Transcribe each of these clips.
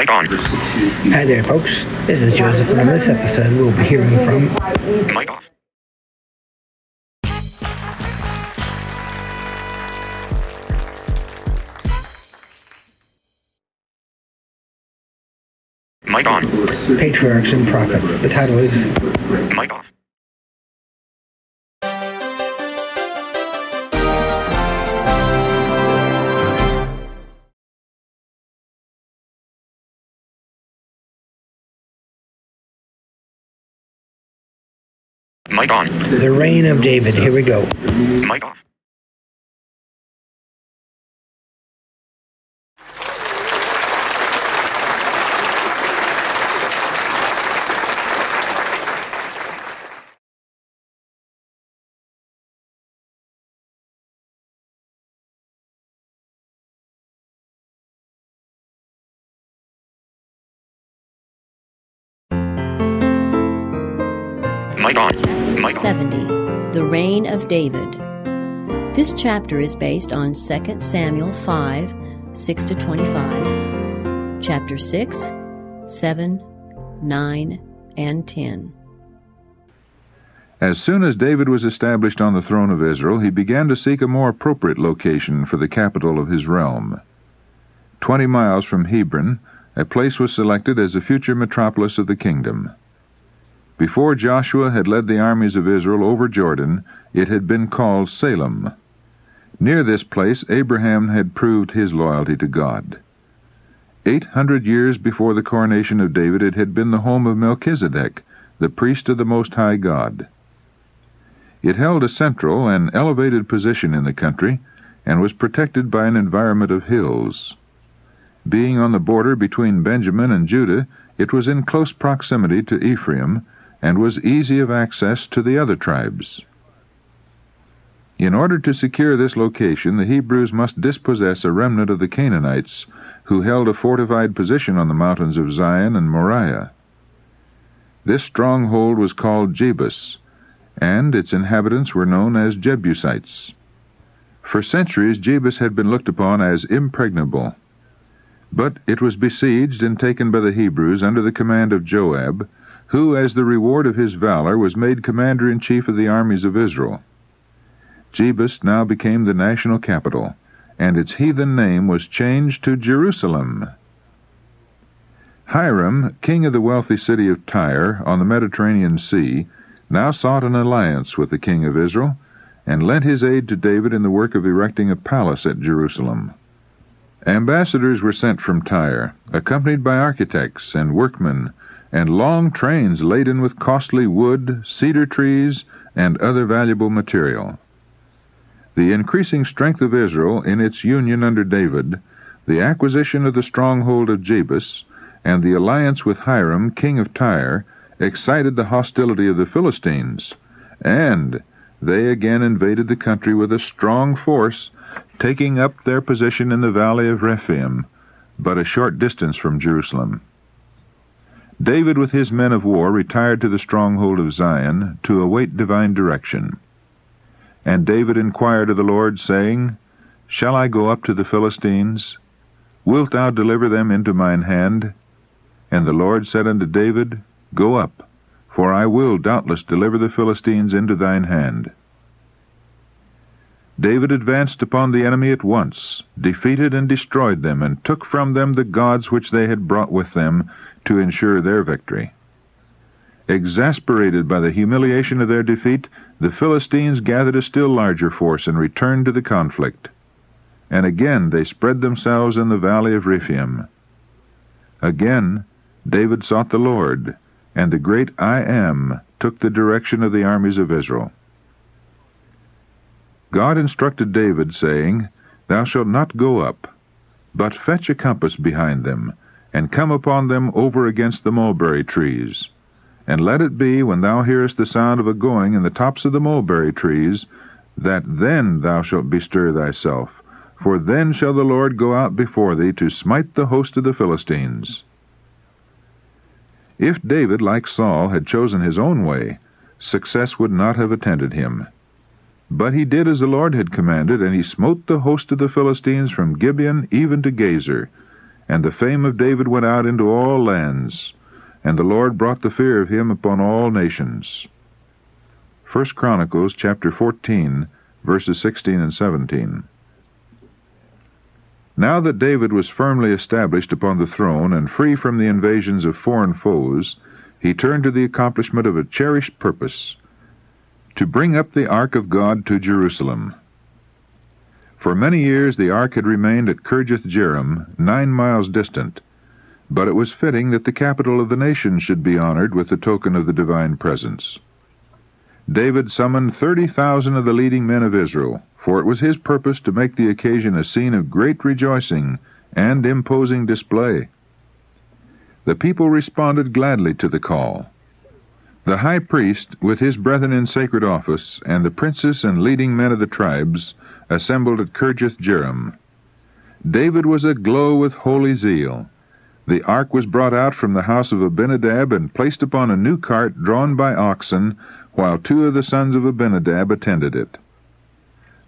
Mic on. Hi there, folks. This is Joseph, and on this episode, we'll be hearing from Mic off. Mic on. Patriarchs and Prophets. The title is Mic off. Mic on. The Reign of David. Here we go. Mic off. Mic on. Mic 70 The Reign of David. This chapter is based on 2 Samuel 5 6 to 25, chapter 6, 7, 9, and 10. As soon as David was established on the throne of Israel, he began to seek a more appropriate location for the capital of his realm. Twenty miles from Hebron, a place was selected as the future metropolis of the kingdom. Before Joshua had led the armies of Israel over Jordan, it had been called Salem. Near this place, Abraham had proved his loyalty to God. Eight hundred years before the coronation of David, it had been the home of Melchizedek, the priest of the Most High God. It held a central and elevated position in the country and was protected by an environment of hills. Being on the border between Benjamin and Judah, it was in close proximity to Ephraim and was easy of access to the other tribes. In order to secure this location, the Hebrews must dispossess a remnant of the Canaanites who held a fortified position on the mountains of Zion and Moriah. This stronghold was called Jebus, and its inhabitants were known as Jebusites. For centuries, Jebus had been looked upon as impregnable. But it was besieged and taken by the Hebrews under the command of Joab, who, as the reward of his valor, was made commander in chief of the armies of Israel. Jebus now became the national capital, and its heathen name was changed to Jerusalem. Hiram, king of the wealthy city of Tyre on the Mediterranean Sea, now sought an alliance with the king of Israel, and lent his aid to David in the work of erecting a palace at Jerusalem. Ambassadors were sent from Tyre, accompanied by architects and workmen, and long trains laden with costly wood, cedar trees, and other valuable material. The increasing strength of Israel in its union under David, the acquisition of the stronghold of Jebus, and the alliance with Hiram, king of Tyre, excited the hostility of the Philistines, and they again invaded the country with a strong force, taking up their position in the valley of Rephaim, but a short distance from Jerusalem. David with his men of war retired to the stronghold of Zion to await divine direction. And David inquired of the Lord, saying, Shall I go up to the Philistines? Wilt thou deliver them into mine hand? And the Lord said unto David, Go up, for I will doubtless deliver the Philistines into thine hand. David advanced upon the enemy at once, defeated and destroyed them, and took from them the gods which they had brought with them to ensure their victory. Exasperated by the humiliation of their defeat, the Philistines gathered a still larger force and returned to the conflict. And again they spread themselves in the valley of Rephaim. Again David sought the Lord, and the great I Am took the direction of the armies of Israel. God instructed David, saying, Thou shalt not go up, but fetch a compass behind them, and come upon them over against the mulberry trees. And let it be, when thou hearest the sound of a going in the tops of the mulberry trees, that then thou shalt bestir thyself, for then shall the Lord go out before thee to smite the host of the Philistines. If David, like Saul, had chosen his own way, success would not have attended him. But he did as the Lord had commanded, and he smote the host of the Philistines from Gibeon even to Gazer, And the fame of David went out into all lands, and the Lord brought the fear of him upon all nations. 1 Chronicles chapter 14, verses 16 and 17. Now that David was firmly established upon the throne and free from the invasions of foreign foes, he turned to the accomplishment of a cherished purpose to bring up the ark of God to Jerusalem. For many years the ark had remained at Kirjath Jearim, nine miles distant, but it was fitting that the capital of the nation should be honored with the token of the divine presence. David summoned thirty thousand of the leading men of Israel, for it was his purpose to make the occasion a scene of great rejoicing and imposing display. The people responded gladly to the call. The high priest, with his brethren in sacred office, and the princes and leading men of the tribes, assembled at Kirjath Jearim. David was aglow with holy zeal. The ark was brought out from the house of Abinadab and placed upon a new cart drawn by oxen, while two of the sons of Abinadab attended it.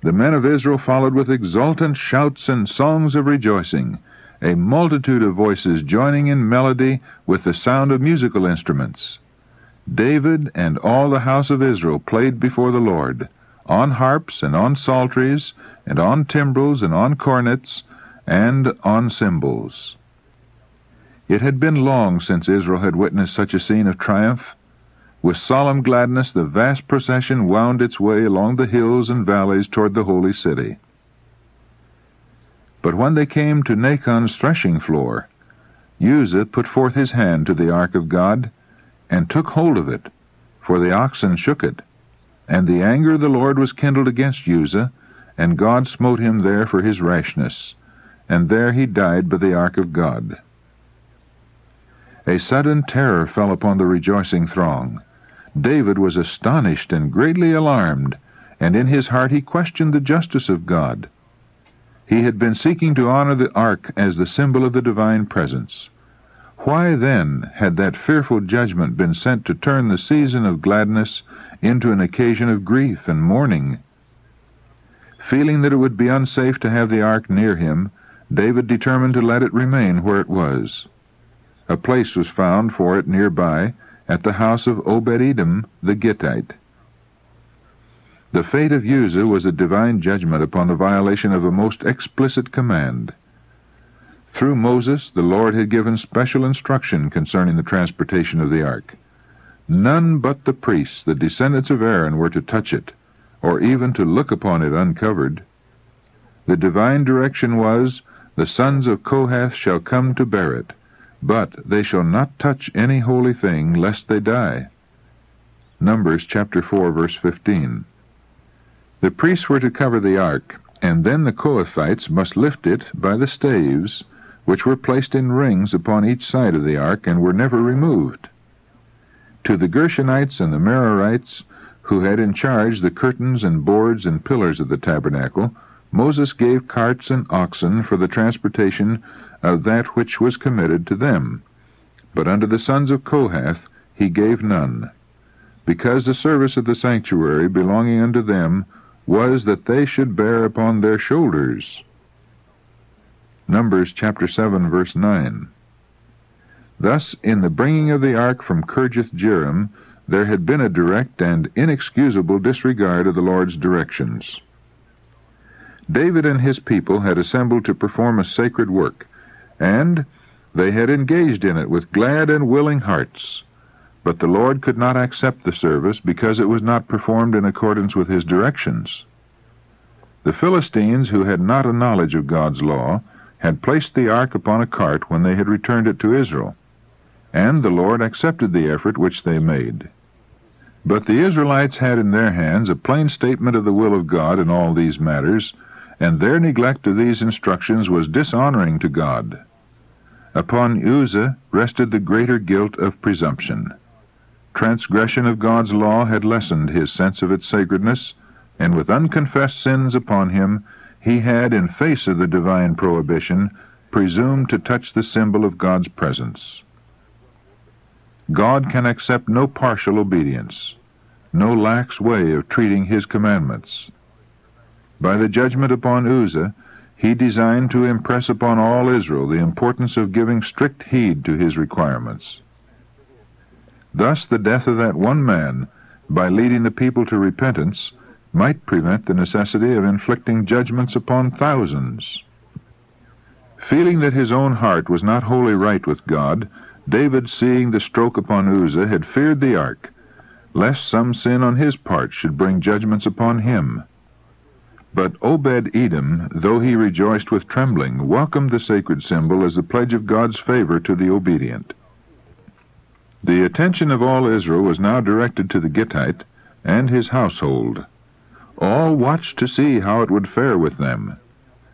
The men of Israel followed with exultant shouts and songs of rejoicing, a multitude of voices joining in melody with the sound of musical instruments. David and all the house of Israel played before the Lord on harps and on psalteries, and on timbrels and on cornets, and on cymbals. It had been long since Israel had witnessed such a scene of triumph. With solemn gladness the vast procession wound its way along the hills and valleys toward the holy city. But when they came to Nachon's threshing floor, Uzzah put forth his hand to the ark of God, and took hold of it, for the oxen shook it. And the anger of the Lord was kindled against Uzzah, and God smote him there for his rashness, and there he died by the ark of God. A sudden terror fell upon the rejoicing throng. David was astonished and greatly alarmed, and in his heart he questioned the justice of God. He had been seeking to honor the ark as the symbol of the divine presence. Why then had that fearful judgment been sent to turn the season of gladness into an occasion of grief and mourning. Feeling that it would be unsafe to have the ark near him, David determined to let it remain where it was. A place was found for it nearby at the house of Obed-Edom the Gittite. The fate of Uzzah was a divine judgment upon the violation of a most explicit command. Through Moses, the Lord had given special instruction concerning the transportation of the ark. None but the priests, the descendants of Aaron, were to touch it, or even to look upon it uncovered. The divine direction was, The sons of Kohath shall come to bear it, but they shall not touch any holy thing, lest they die. Numbers chapter 4, verse 15. The priests were to cover the ark, and then the Kohathites must lift it by the staves, which were placed in rings upon each side of the ark and were never removed. To the Gershonites and the Merarites, who had in charge the curtains and boards and pillars of the tabernacle, Moses gave carts and oxen for the transportation of that which was committed to them. But unto the sons of Kohath he gave none, because the service of the sanctuary belonging unto them was that they should bear upon their shoulders. Numbers chapter 7 verse 9. Thus, in the bringing of the ark from Kirjath Jearim, there had been a direct and inexcusable disregard of the Lord's directions. David and his people had assembled to perform a sacred work, and they had engaged in it with glad and willing hearts. But the Lord could not accept the service because it was not performed in accordance with his directions. The Philistines, who had not a knowledge of God's law, had placed the ark upon a cart when they had returned it to Israel and the Lord accepted the effort which they made. But the Israelites had in their hands a plain statement of the will of God in all these matters, and their neglect of these instructions was dishonoring to God. Upon Uzzah rested the greater guilt of presumption. Transgression of God's law had lessened his sense of its sacredness, and with unconfessed sins upon him, he had, in face of the divine prohibition, presumed to touch the symbol of God's presence. God can accept no partial obedience, no lax way of treating his commandments. By the judgment upon Uzzah, he designed to impress upon all Israel the importance of giving strict heed to his requirements. Thus, the death of that one man, by leading the people to repentance, might prevent the necessity of inflicting judgments upon thousands. Feeling that his own heart was not wholly right with God, David, seeing the stroke upon Uzzah, had feared the ark, lest some sin on his part should bring judgments upon him. But Obed Edom, though he rejoiced with trembling, welcomed the sacred symbol as a pledge of God's favor to the obedient. The attention of all Israel was now directed to the Gittite and his household. All watched to see how it would fare with them.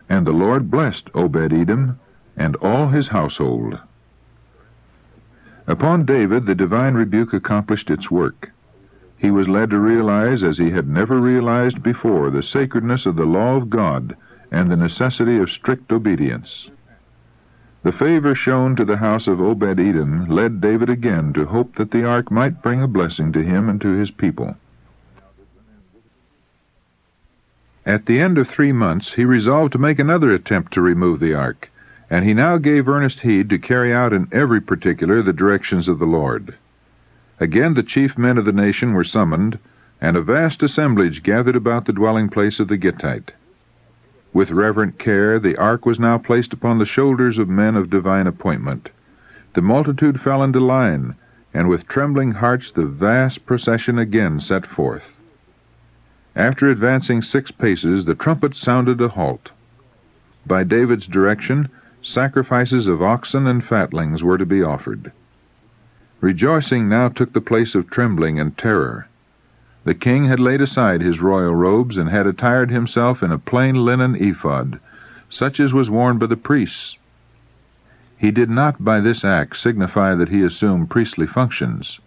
And the Lord blessed Obed Edom and all his household. Upon David the divine rebuke accomplished its work. He was led to realize, as he had never realized before, the sacredness of the law of God and the necessity of strict obedience. The favor shown to the house of Obed Edom led David again to hope that the ark might bring a blessing to him and to his people. At the end of three months, he resolved to make another attempt to remove the ark, and he now gave earnest heed to carry out in every particular the directions of the Lord. Again the chief men of the nation were summoned, and a vast assemblage gathered about the dwelling place of the Gittite. With reverent care the ark was now placed upon the shoulders of men of divine appointment. The multitude fell into line, and with trembling hearts the vast procession again set forth. After advancing six paces, the trumpet sounded a halt. By David's direction, sacrifices of oxen and fatlings were to be offered. Rejoicing now took the place of trembling and terror. The king had laid aside his royal robes and had attired himself in a plain linen ephod, such as was worn by the priests. He did not by this act signify that he assumed priestly functions,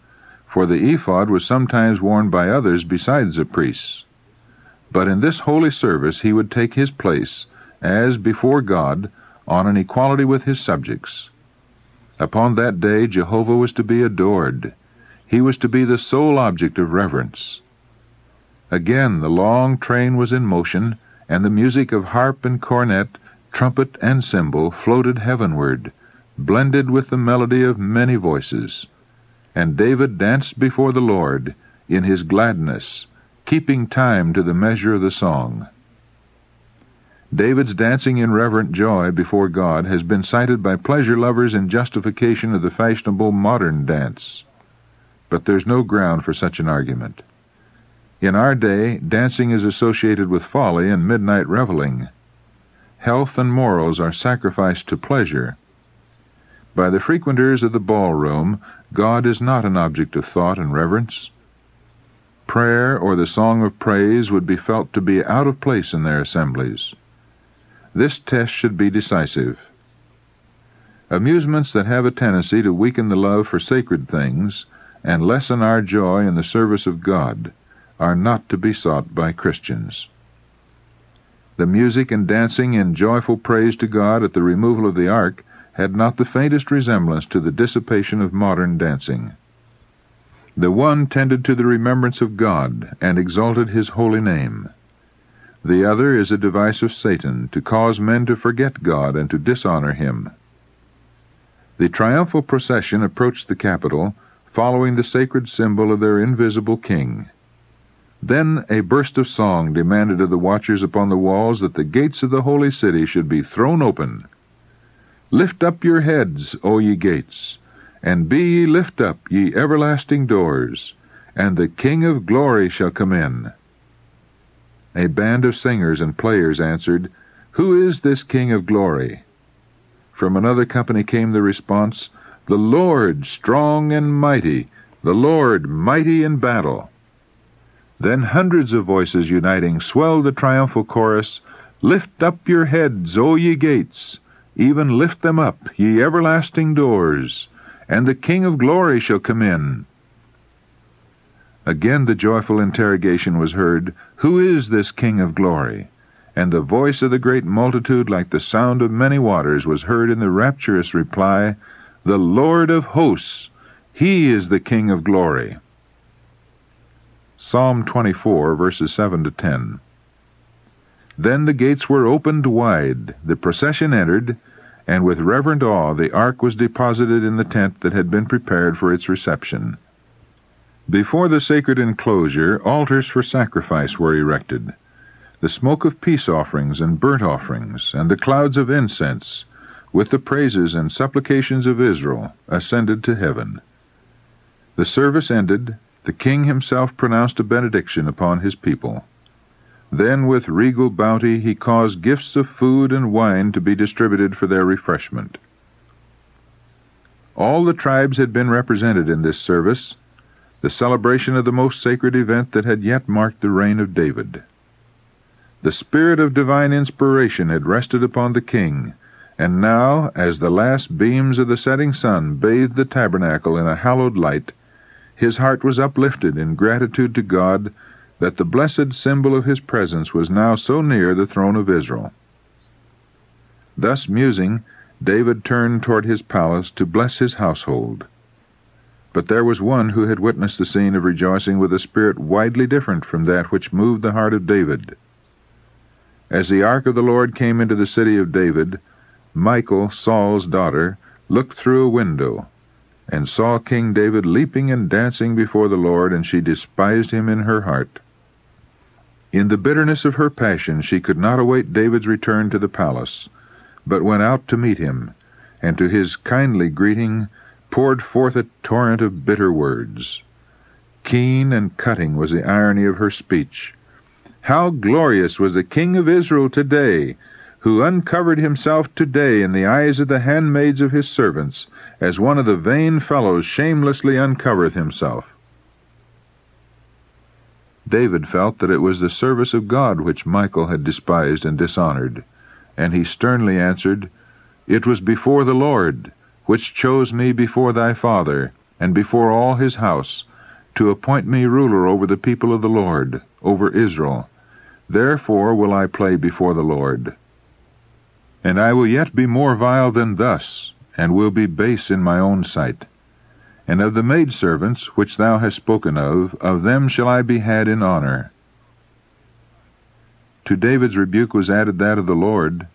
for the ephod was sometimes worn by others besides the priests. But in this holy service he would take his place, as before God, on an equality with his subjects. Upon that day Jehovah was to be adored. He was to be the sole object of reverence. Again the long train was in motion, and the music of harp and cornet, trumpet and cymbal floated heavenward, blended with the melody of many voices. And David danced before the Lord in his gladness, keeping time to the measure of the song. David's dancing in reverent joy before God has been cited by pleasure lovers in justification of the fashionable modern dance. But there's no ground for such an argument. In our day, dancing is associated with folly and midnight reveling. Health and morals are sacrificed to pleasure. By the frequenters of the ballroom, God is not an object of thought and reverence. Prayer or the song of praise would be felt to be out of place in their assemblies. This test should be decisive. Amusements that have a tendency to weaken the love for sacred things and lessen our joy in the service of God are not to be sought by Christians. The music and dancing in joyful praise to God at the removal of the ark had not the faintest resemblance to the dissipation of modern dancing. The one tended to the remembrance of God and exalted his holy name. The other is a device of Satan to cause men to forget God and to dishonor him. The triumphal procession approached the capital, following the sacred symbol of their invisible king. Then a burst of song demanded of the watchers upon the walls that the gates of the holy city should be thrown open. Lift up your heads, O ye gates, and be ye lift up, ye everlasting doors, and the King of glory shall come in. A band of singers and players answered, Who is this King of glory? From another company came the response, The Lord strong and mighty, the Lord mighty in battle. Then hundreds of voices uniting swelled the triumphal chorus, Lift up your heads, O ye gates, even lift them up, ye everlasting doors, and the King of glory shall come in. Again the joyful interrogation was heard, Who is this King of glory? And the voice of the great multitude, like the sound of many waters, was heard in the rapturous reply, The Lord of hosts, He is the King of glory. Psalm 24, verses 7 to 10. Then the gates were opened wide, the procession entered, and with reverent awe the ark was deposited in the tent that had been prepared for its reception. Before the sacred enclosure, altars for sacrifice were erected. The smoke of peace offerings and burnt offerings, and the clouds of incense, with the praises and supplications of Israel, ascended to heaven. The service ended, the king himself pronounced a benediction upon his people. Then, with regal bounty, he caused gifts of food and wine to be distributed for their refreshment. All the tribes had been represented in this service, the celebration of the most sacred event that had yet marked the reign of David. The spirit of divine inspiration had rested upon the king, and now, as the last beams of the setting sun bathed the tabernacle in a hallowed light, his heart was uplifted in gratitude to God that the blessed symbol of his presence was now so near the throne of Israel. Thus musing, David turned toward his palace to bless his household. But there was one who had witnessed the scene of rejoicing with a spirit widely different from that which moved the heart of David. As the ark of the Lord came into the city of David, Michal, Saul's daughter, looked through a window, and saw King David leaping and dancing before the Lord, and she despised him in her heart. In the bitterness of her passion she could not await David's return to the palace, but went out to meet him, and to his kindly greeting poured forth a torrent of bitter words. Keen and cutting was the irony of her speech. How glorious was the King of Israel today, who uncovered himself today in the eyes of the handmaids of his servants, as one of the vain fellows shamelessly uncovereth himself. David felt that it was the service of God which Michal had despised and dishonored, and he sternly answered, It was before the Lord, which chose me before thy father, and before all his house, to appoint me ruler over the people of the Lord, over Israel. Therefore will I play before the Lord. And I will yet be more vile than thus, and will be base in my own sight. And of the maidservants which thou hast spoken of, of them shall I be had in honor. To David's rebuke was added that of the Lord.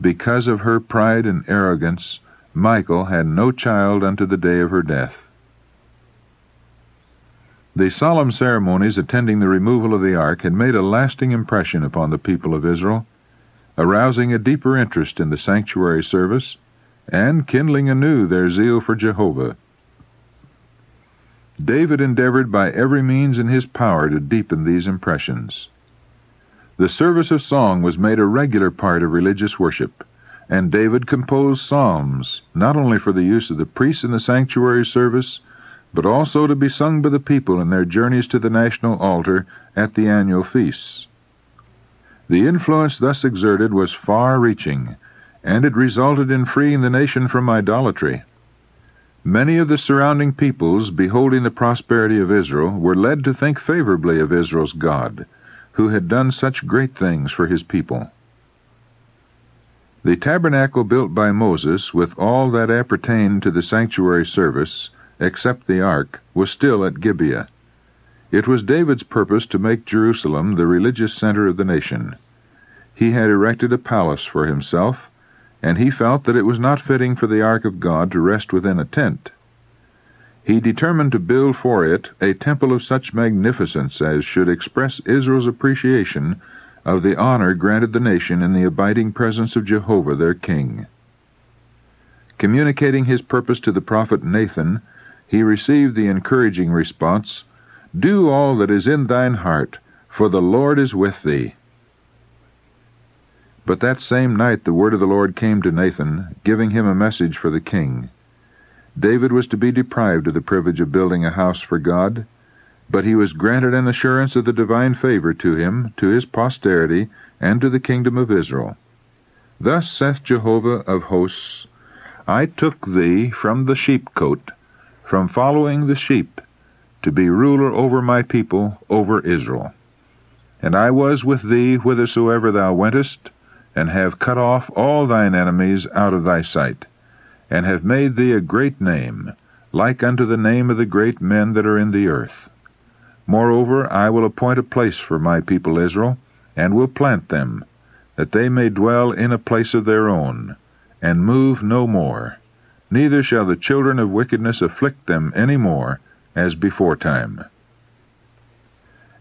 Because of her pride and arrogance, Michal had no child unto the day of her death. The solemn ceremonies attending the removal of the ark had made a lasting impression upon the people of Israel, arousing a deeper interest in the sanctuary service, and kindling anew their zeal for Jehovah. David endeavored by every means in his power to deepen these impressions. The service of song was made a regular part of religious worship, and David composed psalms, not only for the use of the priests in the sanctuary service, but also to be sung by the people in their journeys to the national altar at the annual feasts. The influence thus exerted was far reaching, and it resulted in freeing the nation from idolatry. Many of the surrounding peoples, beholding the prosperity of Israel, were led to think favorably of Israel's God, who had done such great things for his people. The tabernacle built by Moses, with all that appertained to the sanctuary service, except the ark, was still at Gibeah. It was David's purpose to make Jerusalem the religious center of the nation. He had erected a palace for himself, and he felt that it was not fitting for the ark of God to rest within a tent. He determined to build for it a temple of such magnificence as should express Israel's appreciation of the honor granted the nation in the abiding presence of Jehovah their King. Communicating his purpose to the prophet Nathan, he received the encouraging response, Do all that is in thine heart, for the Lord is with thee. But that same night the word of the Lord came to Nathan, giving him a message for the king. David was to be deprived of the privilege of building a house for God, but he was granted an assurance of the divine favor to him, to his posterity, and to the kingdom of Israel. Thus saith Jehovah of hosts, I took thee from the sheepcote, from following the sheep, to be ruler over my people, over Israel. And I was with thee whithersoever thou wentest, and have cut off all thine enemies out of thy sight, and have made thee a great name, like unto the name of the great men that are in the earth. Moreover, I will appoint a place for my people Israel, and will plant them, that they may dwell in a place of their own, and move no more, neither shall the children of wickedness afflict them any more, as beforetime.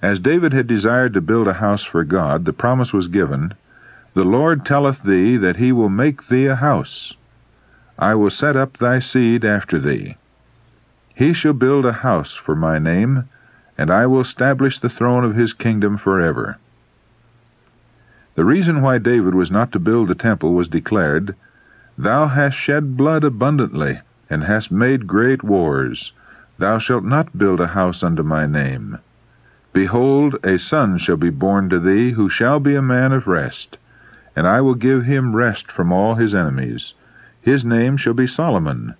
As David had desired to build a house for God, the promise was given, The Lord telleth thee that he will make thee a house. I will set up thy seed after thee. He shall build a house for my name, and I will establish the throne of his kingdom forever. The reason why David was not to build the temple was declared, Thou hast shed blood abundantly, and hast made great wars. Thou shalt not build a house unto my name. Behold, a son shall be born to thee, who shall be a man of rest, and I will give him rest from all his enemies. His name shall be Solomon,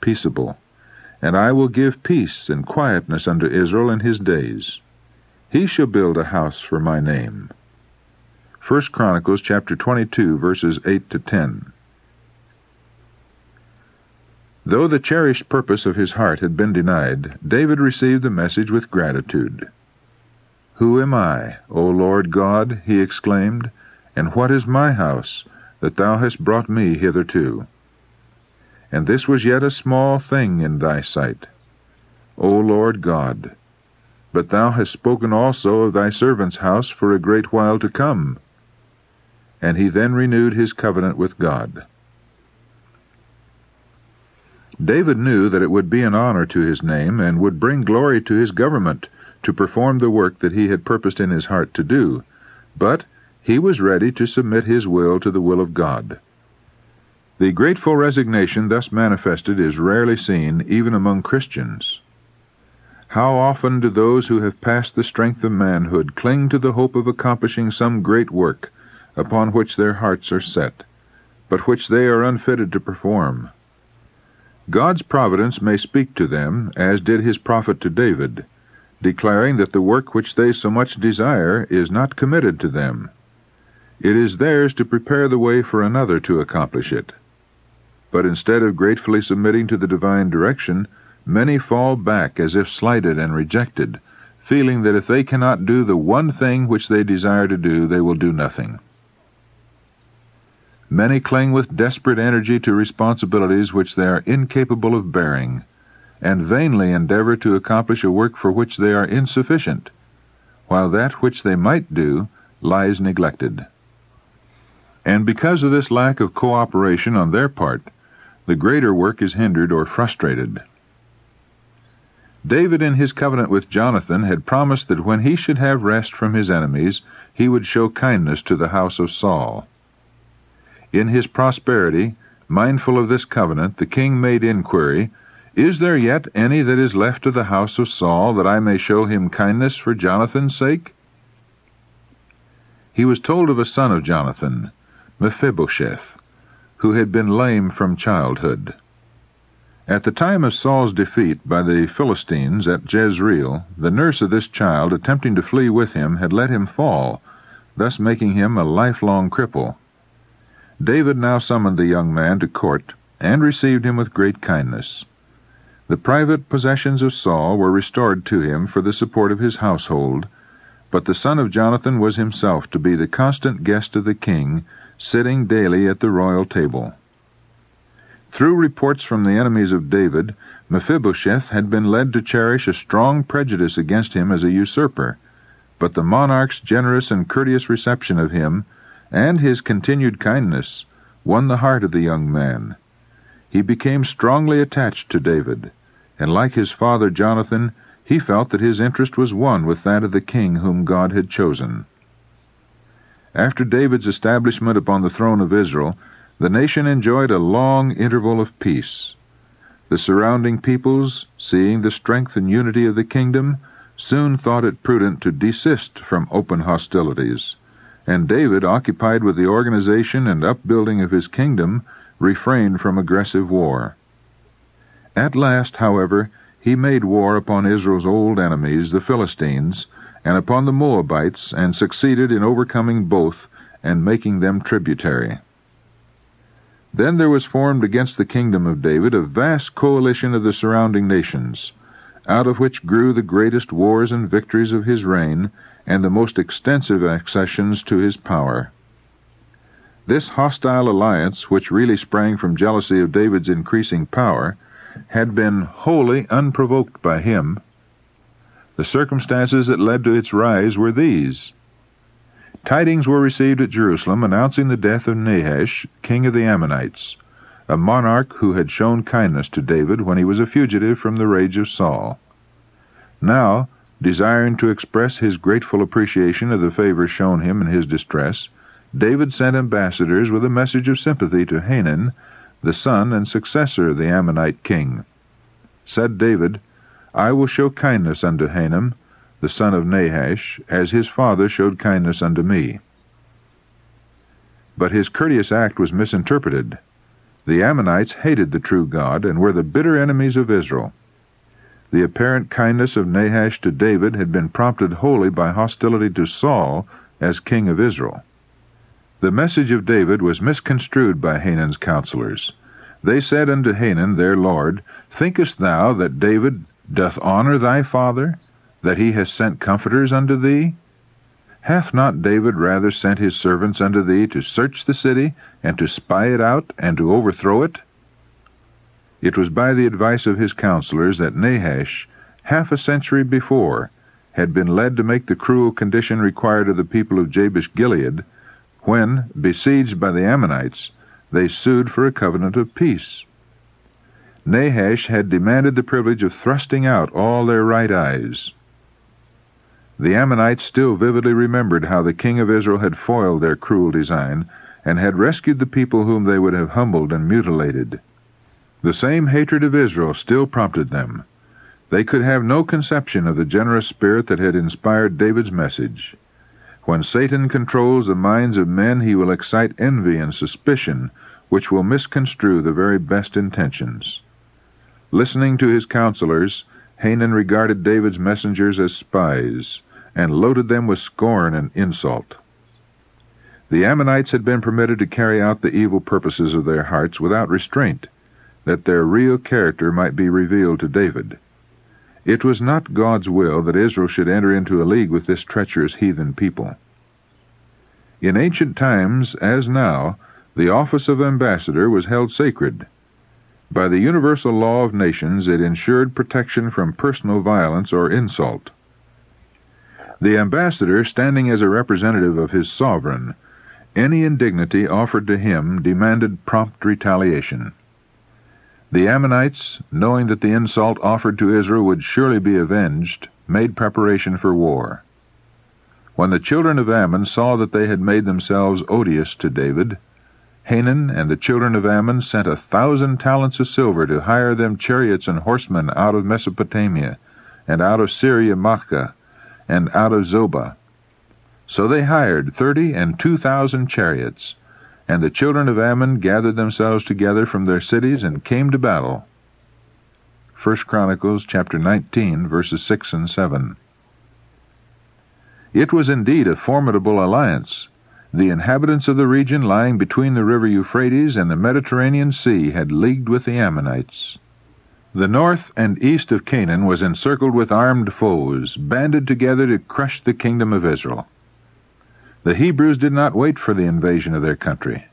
peaceable, and I will give peace and quietness unto Israel in his days. He shall build a house for my name. 1 Chronicles chapter 22 verses 8 to 10. Though the cherished purpose of his heart had been denied, David received the message with gratitude. Who am I, O Lord God, he exclaimed, and what is my house, that thou hast brought me hitherto? And this was yet a small thing in thy sight, O Lord God. But thou hast spoken also of thy servant's house for a great while to come. And he then renewed his covenant with God. David knew that it would be an honor to his name and would bring glory to his government to perform the work that he had purposed in his heart to do, but he was ready to submit his will to the will of God. The grateful resignation thus manifested is rarely seen even among Christians. How often do those who have passed the strength of manhood cling to the hope of accomplishing some great work upon which their hearts are set, but which they are unfitted to perform? God's providence may speak to them, as did his prophet to David, declaring that the work which they so much desire is not committed to them. It is theirs to prepare the way for another to accomplish it. But instead of gratefully submitting to the divine direction, many fall back as if slighted and rejected, feeling that if they cannot do the one thing which they desire to do, they will do nothing. Many cling with desperate energy to responsibilities which they are incapable of bearing, and vainly endeavor to accomplish a work for which they are insufficient, while that which they might do lies neglected. And because of this lack of cooperation on their part, the greater work is hindered or frustrated. David, in his covenant with Jonathan, had promised that when he should have rest from his enemies, he would show kindness to the house of Saul. In his prosperity, mindful of this covenant, the king made inquiry, Is there yet any that is left of the house of Saul, that I may show him kindness for Jonathan's sake? He was told of a son of Jonathan, Mephibosheth, who had been lame from childhood. At the time of Saul's defeat by the Philistines at Jezreel, the nurse of this child, attempting to flee with him, had let him fall, thus making him a lifelong cripple. David now summoned the young man to court, and received him with great kindness. The private possessions of Saul were restored to him for the support of his household, but the son of Jonathan was himself to be the constant guest of the king, sitting daily at the royal table. Through reports from the enemies of David, Mephibosheth had been led to cherish a strong prejudice against him as a usurper, but the monarch's generous and courteous reception of him and his continued kindness won the heart of the young man. He became strongly attached to David, and like his father Jonathan, he felt that his interest was one with that of the king whom God had chosen. After David's establishment upon the throne of Israel, the nation enjoyed a long interval of peace. The surrounding peoples, seeing the strength and unity of the kingdom, soon thought it prudent to desist from open hostilities and David, occupied with the organization and upbuilding of his kingdom, refrained from aggressive war. At last, however, he made war upon Israel's old enemies, the Philistines, and upon the Moabites, and succeeded in overcoming both and making them tributary. Then there was formed against the kingdom of David a vast coalition of the surrounding nations, out of which grew the greatest wars and victories of his reign, and the most extensive accessions to his power. This hostile alliance, which really sprang from jealousy of David's increasing power, had been wholly unprovoked by him. The circumstances that led to its rise were these. Tidings were received at Jerusalem announcing the death of Nahash, king of the Ammonites, a monarch who had shown kindness to David when he was a fugitive from the rage of Saul. Now, desiring to express his grateful appreciation of the favor shown him in his distress, David sent ambassadors with a message of sympathy to Hanun, the son and successor of the Ammonite king. Said David, I will show kindness unto Hanun, the son of Nahash, as his father showed kindness unto me. But his courteous act was misinterpreted. The Ammonites hated the true God and were the bitter enemies of Israel. The apparent kindness of Nahash to David had been prompted wholly by hostility to Saul as king of Israel. The message of David was misconstrued by Hanun's counselors. They said unto Hanun their lord, Thinkest thou that David doth honor thy father, that he has sent comforters unto thee? Hath not David rather sent his servants unto thee to search the city, and to spy it out, and to overthrow it? It was by the advice of his counselors that Nahash, half a century before, had been led to make the cruel condition required of the people of Jabesh Gilead when, besieged by the Ammonites, they sued for a covenant of peace. Nahash had demanded the privilege of thrusting out all their right eyes. The Ammonites still vividly remembered how the king of Israel had foiled their cruel design, and had rescued the people whom they would have humbled and mutilated. The same hatred of Israel still prompted them. They could have no conception of the generous spirit that had inspired David's message. When Satan controls the minds of men, he will excite envy and suspicion, which will misconstrue the very best intentions. Listening to his counselors, Hanun regarded David's messengers as spies, and loaded them with scorn and insult. The Ammonites had been permitted to carry out the evil purposes of their hearts without restraint, that their real character might be revealed to David. It was not God's will that Israel should enter into a league with this treacherous heathen people. In ancient times, as now, the office of ambassador was held sacred. By the universal law of nations, it ensured protection from personal violence or insult. The ambassador, standing as a representative of his sovereign, any indignity offered to him demanded prompt retaliation. The Ammonites, knowing that the insult offered to Israel would surely be avenged, made preparation for war. When the children of Ammon saw that they had made themselves odious to David, Hanun and the children of Ammon sent a thousand talents of silver to hire them chariots and horsemen out of Mesopotamia, and out of Syria Maachah, and out of Zobah. So they hired thirty and two thousand chariots, and the children of Ammon gathered themselves together from their cities and came to battle. 1 Chronicles chapter 19 verses 6 and 7. It was indeed a formidable alliance. The inhabitants of the region lying between the river Euphrates and the Mediterranean Sea had leagued with the Ammonites. The north and east of Canaan was encircled with armed foes, banded together to crush the kingdom of Israel. The Hebrews did not wait for the invasion of their country.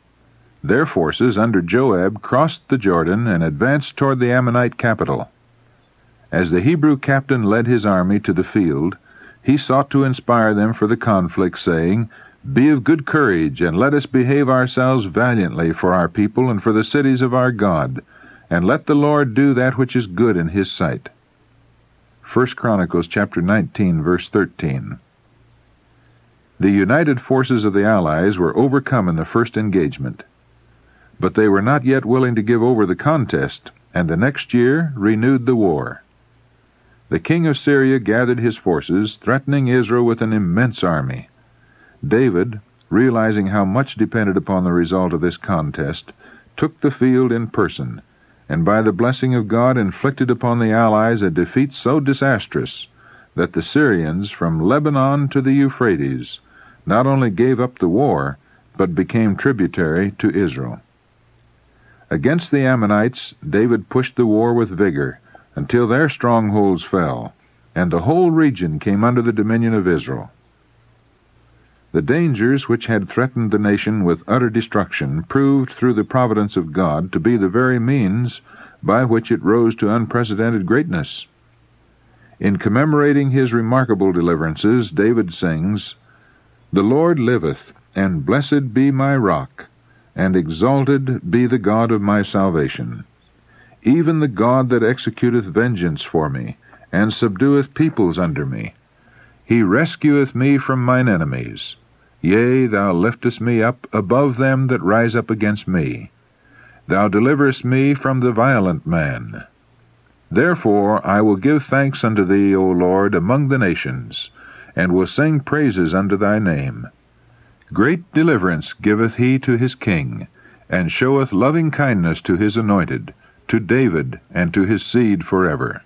Their forces under Joab crossed the Jordan and advanced toward the Ammonite capital. As the Hebrew captain led his army to the field, he sought to inspire them for the conflict, saying, Be of good courage, and let us behave ourselves valiantly for our people and for the cities of our God, and let the Lord do that which is good in his sight. 1 Chronicles chapter 19 verse 13. The united forces of the Allies were overcome in the first engagement. But they were not yet willing to give over the contest, and the next year renewed the war. The king of Syria gathered his forces, threatening Israel with an immense army. David, realizing how much depended upon the result of this contest, took the field in person, and by the blessing of God inflicted upon the Allies a defeat so disastrous that the Syrians, from Lebanon to the Euphrates, not only gave up the war, but became tributary to Israel. Against the Ammonites, David pushed the war with vigor until their strongholds fell, and the whole region came under the dominion of Israel. The dangers which had threatened the nation with utter destruction proved through the providence of God to be the very means by which it rose to unprecedented greatness. In commemorating his remarkable deliverances, David sings, The Lord liveth, and blessed be my rock, and exalted be the God of my salvation. Even the God that executeth vengeance for me, and subdueth peoples under me. He rescueth me from mine enemies. Yea, thou liftest me up above them that rise up against me. Thou deliverest me from the violent man. Therefore I will give thanks unto thee, O Lord, among the nations, and will sing praises unto thy name. Great deliverance giveth he to his king, and showeth loving kindness to his anointed, to David and to his seed forever.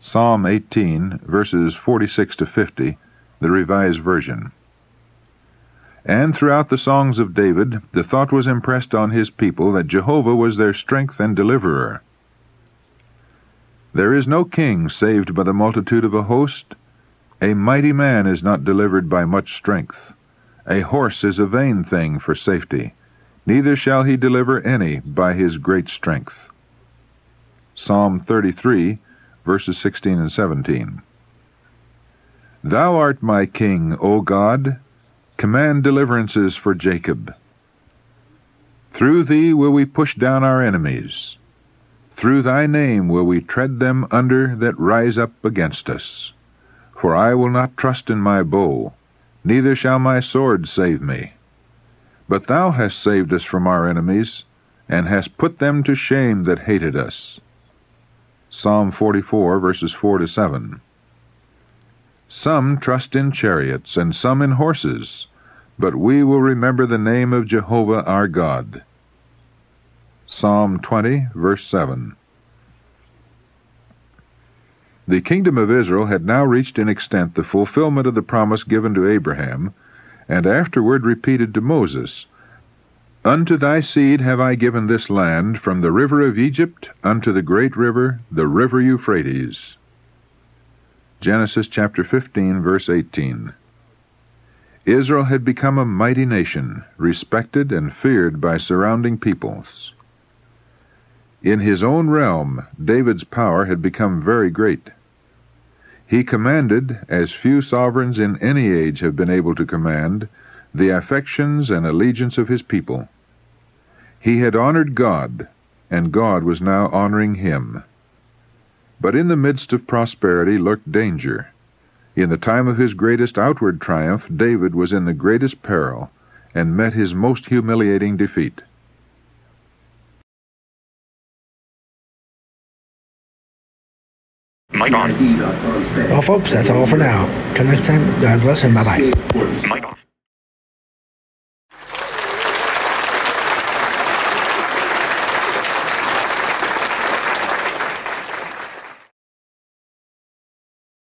Psalm 18, verses 46 to 50, the Revised Version. And throughout the songs of David, the thought was impressed on his people that Jehovah was their strength and deliverer. There is no king saved by the multitude of a host. A mighty man is not delivered by much strength. A horse is a vain thing for safety, neither shall he deliver any by his great strength. Psalm 33, verses 16 and 17. Thou art my king, O God, Command deliverances for Jacob. Through thee will we push down our enemies. Through thy name will we tread them under that rise up against us. For I will not trust in my bow, neither shall my sword save me. But thou hast saved us from our enemies, and hast put them to shame that hated us. Psalm 44, verses 4 to 7. Some trust in chariots, and some in horses but we will remember the name of Jehovah our God. Psalm 20, verse 7. The kingdom of Israel had now reached in extent the fulfillment of the promise given to Abraham, and afterward repeated to Moses Unto thy seed have I given this land, from the river of Egypt unto the great river, the river Euphrates. Genesis chapter 15, verse 18. Israel had become a mighty nation, respected and feared by surrounding peoples. In his own realm, David's power had become very great. He commanded, as few sovereigns in any age have been able to command, the affections and allegiance of his people. He had honored God, and God was now honoring him. But in the midst of prosperity lurked danger. In the time of his greatest outward triumph, David was in the greatest peril, and met his most humiliating defeat. Mic on. Well, folks, that's all for now. Till next time, God bless and bye bye. Mic off.